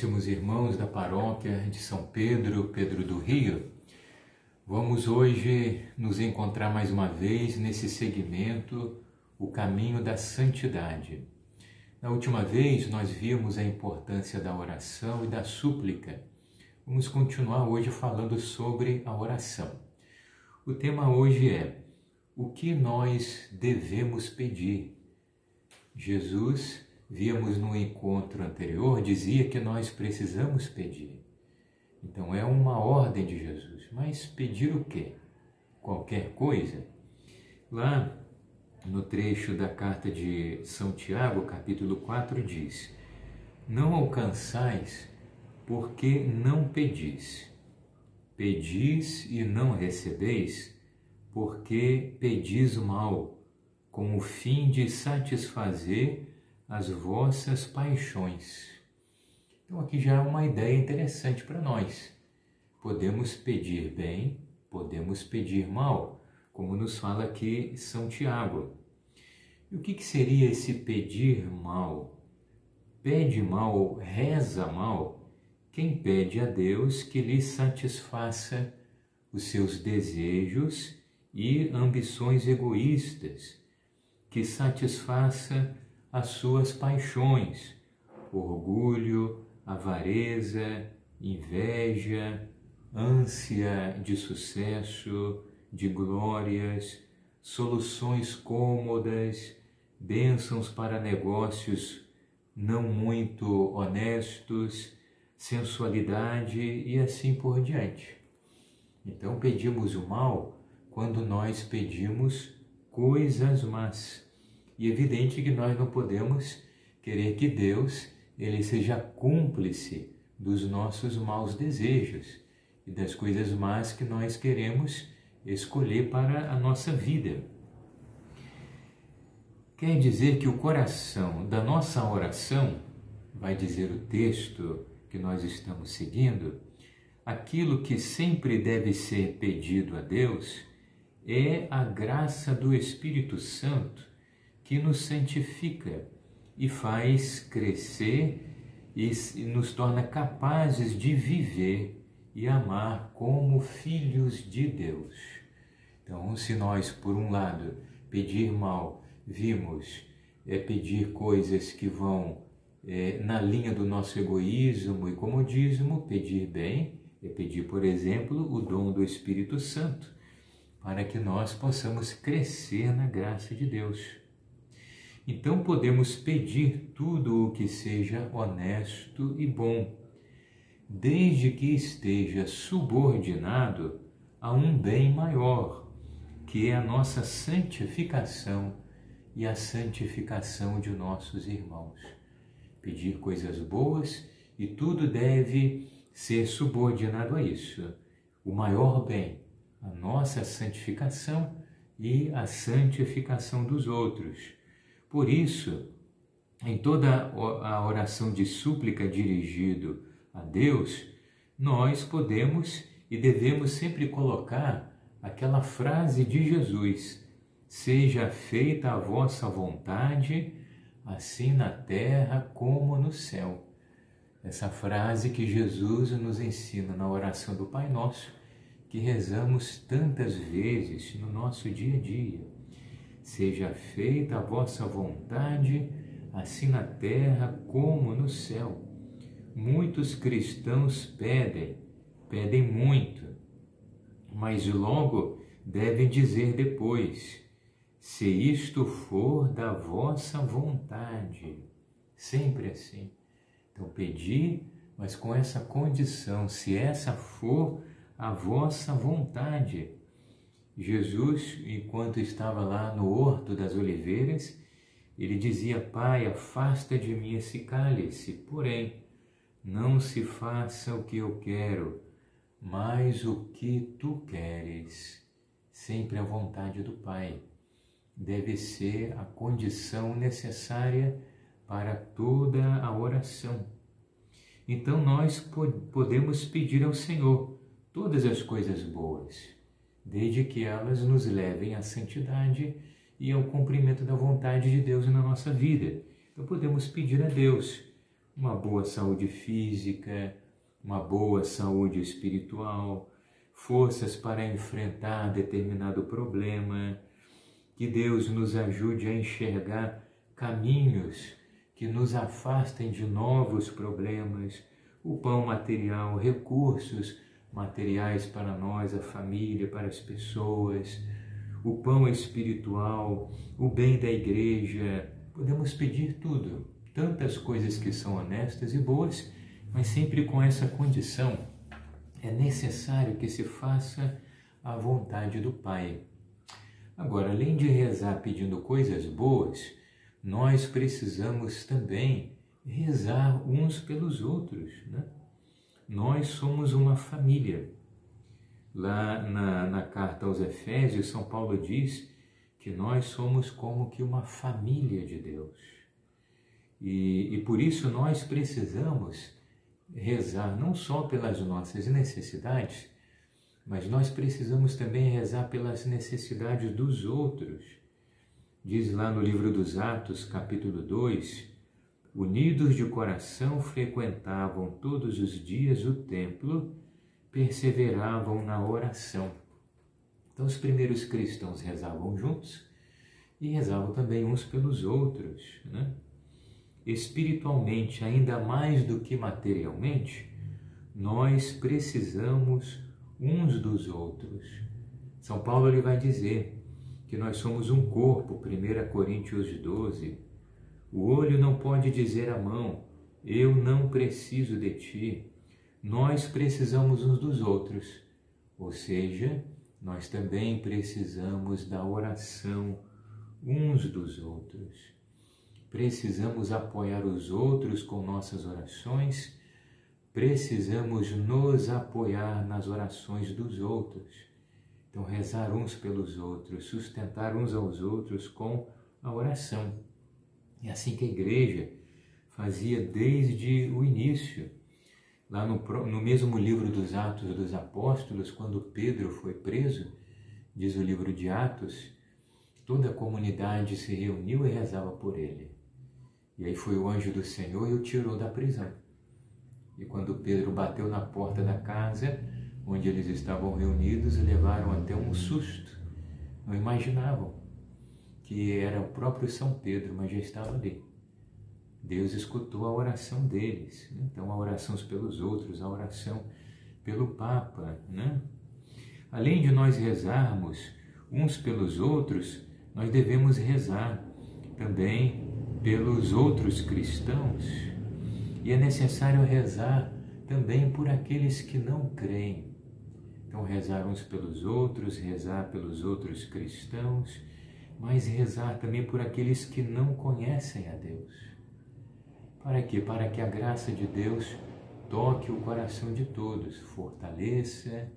Caríssimos irmãos da paróquia de São Pedro, Pedro do Rio, vamos hoje nos encontrar mais uma vez nesse segmento, o caminho da santidade. Na última vez nós vimos a importância da oração e da súplica. Vamos continuar hoje falando sobre a oração. O tema hoje é o que nós devemos pedir. Jesus víamos no encontro anterior, dizia que nós precisamos pedir. Então é uma ordem de Jesus. Mas pedir o quê? Qualquer coisa? Lá no trecho da carta de São Tiago, capítulo 4, diz: Não alcançais porque não pedis. Pedis e não recebeis, porque pedis mal, com o fim de satisfazer as vossas paixões. Então, aqui já é uma ideia interessante para nós. Podemos pedir bem, podemos pedir mal, como nos fala aqui São Tiago. E o que, que seria esse pedir mal? Pede mal, reza mal, quem pede a Deus que lhe satisfaça os seus desejos e ambições egoístas, que satisfaça as suas paixões, orgulho, avareza, inveja, ânsia de sucesso, de glórias, soluções cômodas, bênçãos para negócios não muito honestos, sensualidade e assim por diante. Então pedimos o mal quando nós pedimos coisas más e é evidente que nós não podemos querer que Deus ele seja cúmplice dos nossos maus desejos e das coisas más que nós queremos escolher para a nossa vida. Quer dizer que o coração da nossa oração, vai dizer o texto que nós estamos seguindo, aquilo que sempre deve ser pedido a Deus é a graça do Espírito Santo que nos santifica e faz crescer e nos torna capazes de viver e amar como filhos de Deus. Então, se nós, por um lado, pedir mal, vimos é pedir coisas que vão é, na linha do nosso egoísmo e comodismo, pedir bem é pedir, por exemplo, o dom do Espírito Santo, para que nós possamos crescer na graça de Deus. Então podemos pedir tudo o que seja honesto e bom, desde que esteja subordinado a um bem maior, que é a nossa santificação e a santificação de nossos irmãos. Pedir coisas boas e tudo deve ser subordinado a isso. O maior bem, a nossa santificação e a santificação dos outros por isso, em toda a oração de súplica dirigido a Deus, nós podemos e devemos sempre colocar aquela frase de Jesus: Seja feita a vossa vontade, assim na terra como no céu. Essa frase que Jesus nos ensina na oração do Pai Nosso, que rezamos tantas vezes no nosso dia a dia. Seja feita a vossa vontade, assim na terra como no céu. Muitos cristãos pedem, pedem muito, mas logo devem dizer depois: se isto for da vossa vontade. Sempre assim. Então, pedir, mas com essa condição: se essa for a vossa vontade. Jesus, enquanto estava lá no Horto das Oliveiras, ele dizia: Pai, afasta de mim esse cálice, porém, não se faça o que eu quero, mas o que tu queres. Sempre a vontade do Pai deve ser a condição necessária para toda a oração. Então nós podemos pedir ao Senhor todas as coisas boas desde que elas nos levem à santidade e ao cumprimento da vontade de Deus na nossa vida. Então podemos pedir a Deus uma boa saúde física, uma boa saúde espiritual, forças para enfrentar determinado problema. Que Deus nos ajude a enxergar caminhos que nos afastem de novos problemas, o pão material, recursos materiais para nós, a família, para as pessoas, o pão espiritual, o bem da igreja. Podemos pedir tudo, tantas coisas que são honestas e boas, mas sempre com essa condição. É necessário que se faça a vontade do Pai. Agora, além de rezar pedindo coisas boas, nós precisamos também rezar uns pelos outros. Né? Nós somos uma família. Lá na, na carta aos Efésios, São Paulo diz que nós somos como que uma família de Deus. E, e por isso nós precisamos rezar não só pelas nossas necessidades, mas nós precisamos também rezar pelas necessidades dos outros. Diz lá no livro dos Atos, capítulo 2, unidos de coração, frequentavam todos os dias o templo, perseveravam na oração. Então, os primeiros cristãos rezavam juntos e rezavam também uns pelos outros. Né? Espiritualmente, ainda mais do que materialmente, nós precisamos uns dos outros. São Paulo ele vai dizer que nós somos um corpo, 1 Coríntios 12, o olho não pode dizer à mão: Eu não preciso de ti. Nós precisamos uns dos outros. Ou seja, nós também precisamos da oração uns dos outros. Precisamos apoiar os outros com nossas orações, precisamos nos apoiar nas orações dos outros. Então, rezar uns pelos outros, sustentar uns aos outros com a oração. É assim que a igreja fazia desde o início. Lá no, no mesmo livro dos Atos dos Apóstolos, quando Pedro foi preso, diz o livro de Atos, toda a comunidade se reuniu e rezava por ele. E aí foi o anjo do Senhor e o tirou da prisão. E quando Pedro bateu na porta da casa onde eles estavam reunidos, levaram até um susto. Não imaginavam que era o próprio São Pedro, mas já estava ali. Deus escutou a oração deles. Né? Então, a oração pelos outros, a oração pelo Papa. Né? Além de nós rezarmos uns pelos outros, nós devemos rezar também pelos outros cristãos. E é necessário rezar também por aqueles que não creem. Então, rezar uns pelos outros, rezar pelos outros cristãos mas rezar também por aqueles que não conhecem a Deus. Para quê? Para que a graça de Deus toque o coração de todos, fortaleça,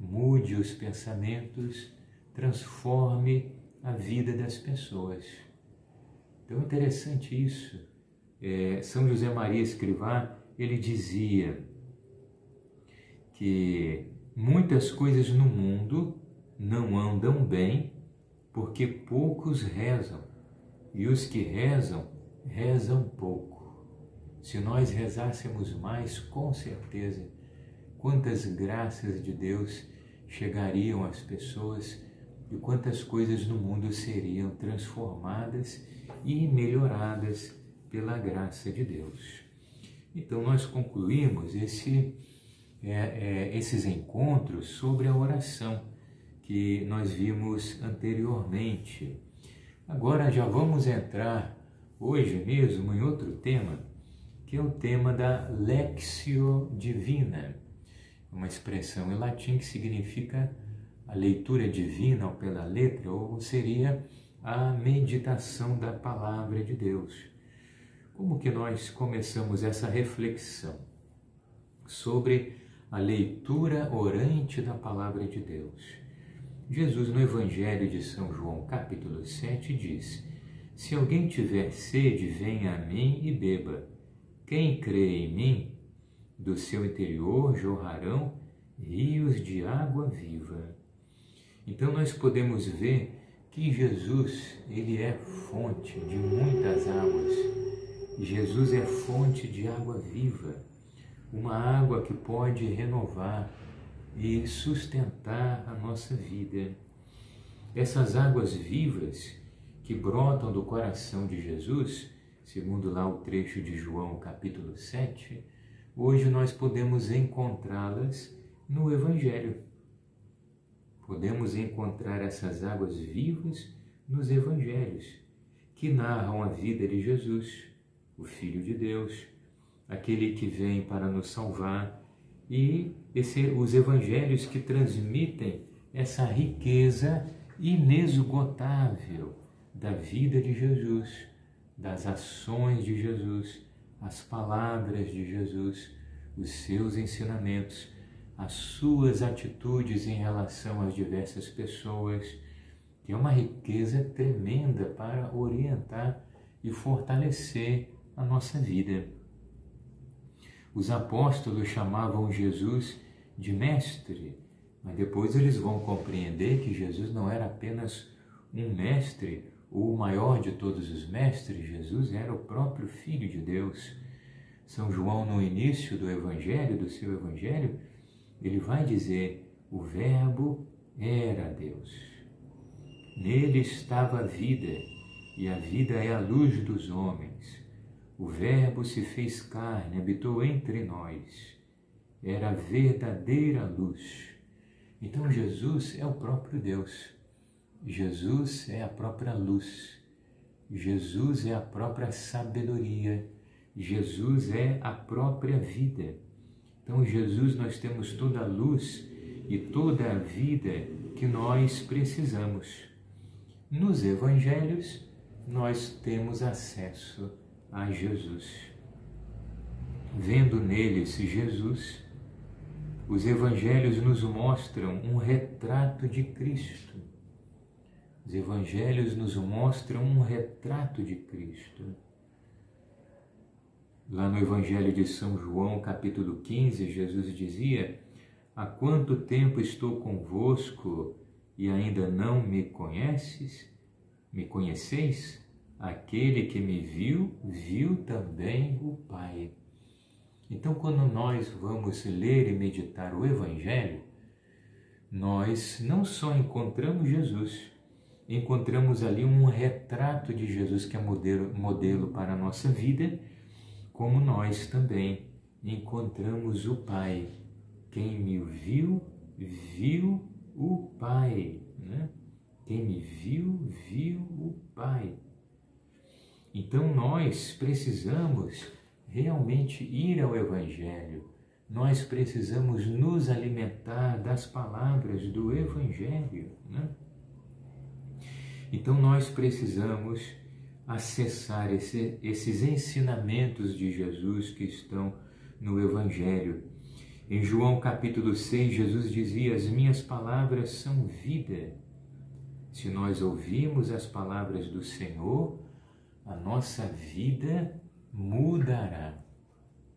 mude os pensamentos, transforme a vida das pessoas. Então interessante isso. É, São José Maria Escrivá, ele dizia que muitas coisas no mundo não andam bem porque poucos rezam, e os que rezam, rezam pouco. Se nós rezássemos mais, com certeza, quantas graças de Deus chegariam às pessoas e quantas coisas no mundo seriam transformadas e melhoradas pela graça de Deus. Então, nós concluímos esse, é, é, esses encontros sobre a oração que nós vimos anteriormente. Agora já vamos entrar hoje mesmo em outro tema, que é o tema da Lexio Divina, uma expressão em latim que significa a leitura divina ou pela letra, ou seria a meditação da palavra de Deus. Como que nós começamos essa reflexão sobre a leitura orante da palavra de Deus? Jesus, no Evangelho de São João, capítulo 7, diz: Se alguém tiver sede, venha a mim e beba. Quem crê em mim, do seu interior jorrarão rios de água viva. Então nós podemos ver que Jesus, ele é fonte de muitas águas Jesus é fonte de água viva, uma água que pode renovar e sustentar a nossa vida. Essas águas vivas que brotam do coração de Jesus, segundo lá o trecho de João capítulo 7, hoje nós podemos encontrá-las no Evangelho. Podemos encontrar essas águas vivas nos Evangelhos, que narram a vida de Jesus, o Filho de Deus, aquele que vem para nos salvar, e esse, os Evangelhos que transmitem essa riqueza inesgotável da vida de Jesus, das ações de Jesus, as palavras de Jesus, os seus ensinamentos, as suas atitudes em relação às diversas pessoas, que é uma riqueza tremenda para orientar e fortalecer a nossa vida. Os apóstolos chamavam Jesus de mestre, mas depois eles vão compreender que Jesus não era apenas um mestre, ou o maior de todos os mestres, Jesus era o próprio Filho de Deus. São João, no início do Evangelho, do seu Evangelho, ele vai dizer: o Verbo era Deus. Nele estava a vida, e a vida é a luz dos homens. O Verbo se fez carne, habitou entre nós. Era a verdadeira luz. Então Jesus é o próprio Deus. Jesus é a própria luz. Jesus é a própria sabedoria. Jesus é a própria vida. Então, Jesus, nós temos toda a luz e toda a vida que nós precisamos. Nos evangelhos, nós temos acesso a Jesus. Vendo neles Jesus, os evangelhos nos mostram um retrato de Cristo. Os evangelhos nos mostram um retrato de Cristo. Lá no Evangelho de São João, capítulo 15, Jesus dizia: Há quanto tempo estou convosco e ainda não me conheces? Me conheceis? Aquele que me viu, viu também o Pai. Então, quando nós vamos ler e meditar o Evangelho, nós não só encontramos Jesus, encontramos ali um retrato de Jesus que é modelo, modelo para a nossa vida como nós também encontramos o Pai. Quem me viu, viu o Pai. Né? Quem me viu, viu o Pai. Então nós precisamos realmente ir ao Evangelho. Nós precisamos nos alimentar das palavras do Evangelho. Né? Então nós precisamos acessar esse, esses ensinamentos de Jesus que estão no Evangelho. Em João capítulo 6, Jesus dizia: As minhas palavras são vida. Se nós ouvirmos as palavras do Senhor, a nossa vida mudará.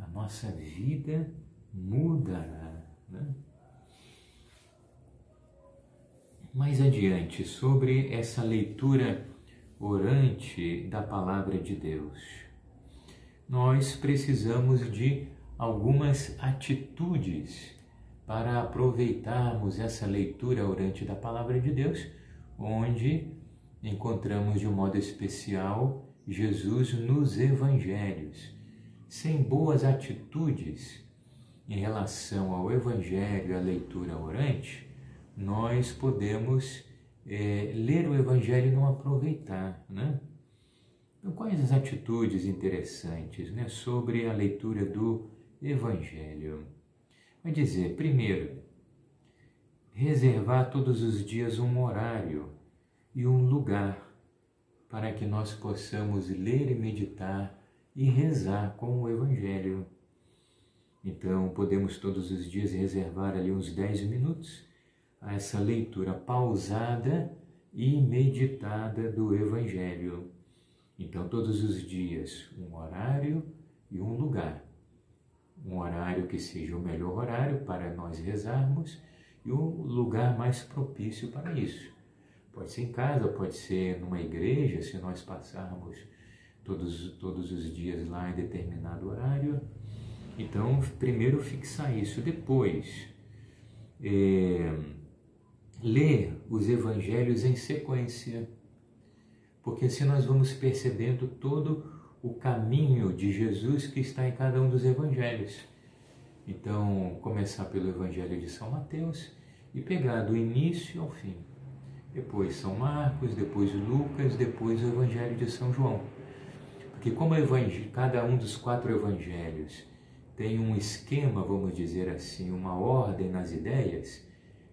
A nossa vida mudará. Né? Mais adiante, sobre essa leitura orante da palavra de Deus. Nós precisamos de algumas atitudes para aproveitarmos essa leitura orante da palavra de Deus, onde encontramos de um modo especial Jesus nos evangelhos. Sem boas atitudes em relação ao evangelho à leitura orante, nós podemos é, ler o Evangelho e não aproveitar, né? Então, quais as atitudes interessantes né, sobre a leitura do Evangelho? Vai dizer, primeiro, reservar todos os dias um horário e um lugar para que nós possamos ler e meditar e rezar com o Evangelho. Então, podemos todos os dias reservar ali uns 10 minutos a essa leitura pausada e meditada do Evangelho. Então, todos os dias, um horário e um lugar. Um horário que seja o melhor horário para nós rezarmos e um lugar mais propício para isso. Pode ser em casa, pode ser numa igreja, se nós passarmos todos, todos os dias lá em determinado horário. Então, primeiro fixar isso, depois é, ler os evangelhos em sequência, porque assim nós vamos percebendo todo o caminho de Jesus que está em cada um dos evangelhos. Então, começar pelo Evangelho de São Mateus e pegar do início ao fim. Depois São Marcos, depois Lucas, depois o Evangelho de São João. Porque como cada um dos quatro evangelhos tem um esquema, vamos dizer assim, uma ordem nas ideias,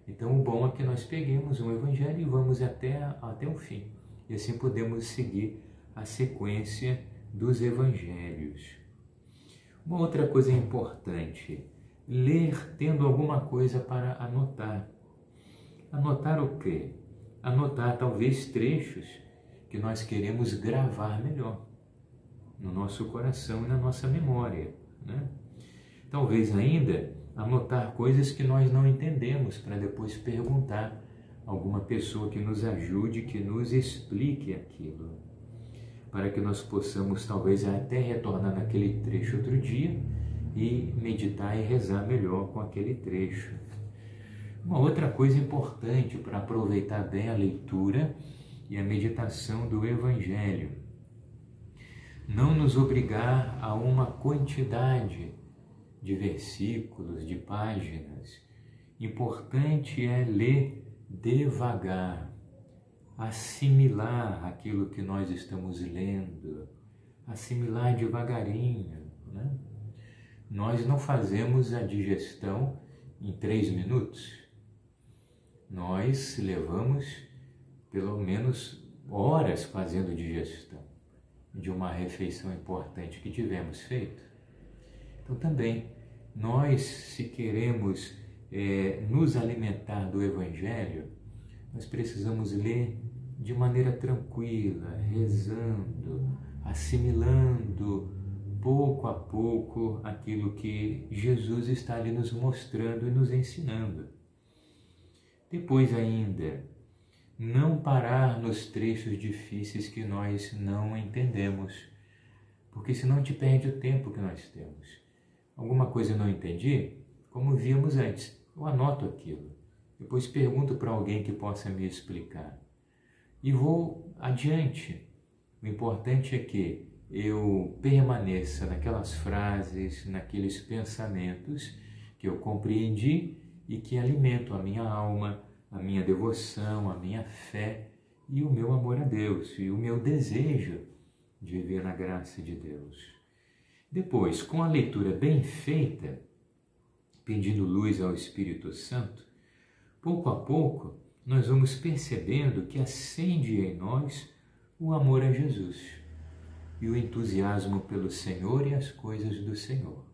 então o bom é que nós peguemos um evangelho e vamos até, até o fim. E assim podemos seguir a sequência dos evangelhos. Uma outra coisa importante, ler tendo alguma coisa para anotar. Anotar o quê? Anotar talvez trechos que nós queremos gravar melhor no nosso coração e na nossa memória. Né? Talvez ainda anotar coisas que nós não entendemos para depois perguntar alguma pessoa que nos ajude, que nos explique aquilo, para que nós possamos talvez até retornar naquele trecho outro dia e meditar e rezar melhor com aquele trecho. Uma outra coisa importante para aproveitar bem a leitura e a meditação do Evangelho não nos obrigar a uma quantidade de versículos, de páginas. Importante é ler devagar, assimilar aquilo que nós estamos lendo, assimilar devagarinho. Né? Nós não fazemos a digestão em três minutos. Nós levamos pelo menos horas fazendo digestão de uma refeição importante que tivemos feito. Então, também, nós, se queremos é, nos alimentar do Evangelho, nós precisamos ler de maneira tranquila, rezando, assimilando pouco a pouco aquilo que Jesus está ali nos mostrando e nos ensinando. Depois ainda, não parar nos trechos difíceis que nós não entendemos, porque senão te perde o tempo que nós temos. Alguma coisa eu não entendi? Como víamos antes, eu anoto aquilo. Depois pergunto para alguém que possa me explicar. E vou adiante. O importante é que eu permaneça naquelas frases, naqueles pensamentos que eu compreendi e que alimentam a minha alma, a minha devoção, a minha fé e o meu amor a Deus e o meu desejo de viver na graça de Deus. Depois, com a leitura bem feita, pedindo luz ao Espírito Santo, pouco a pouco nós vamos percebendo que acende em nós o amor a Jesus e o entusiasmo pelo Senhor e as coisas do Senhor.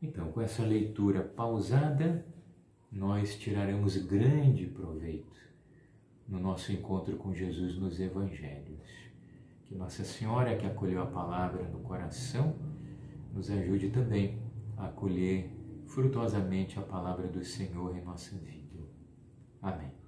Então, com essa leitura pausada, nós tiraremos grande proveito no nosso encontro com Jesus nos Evangelhos. Que Nossa Senhora, que acolheu a palavra no coração, nos ajude também a acolher frutosamente a palavra do Senhor em nossa vida. Amém.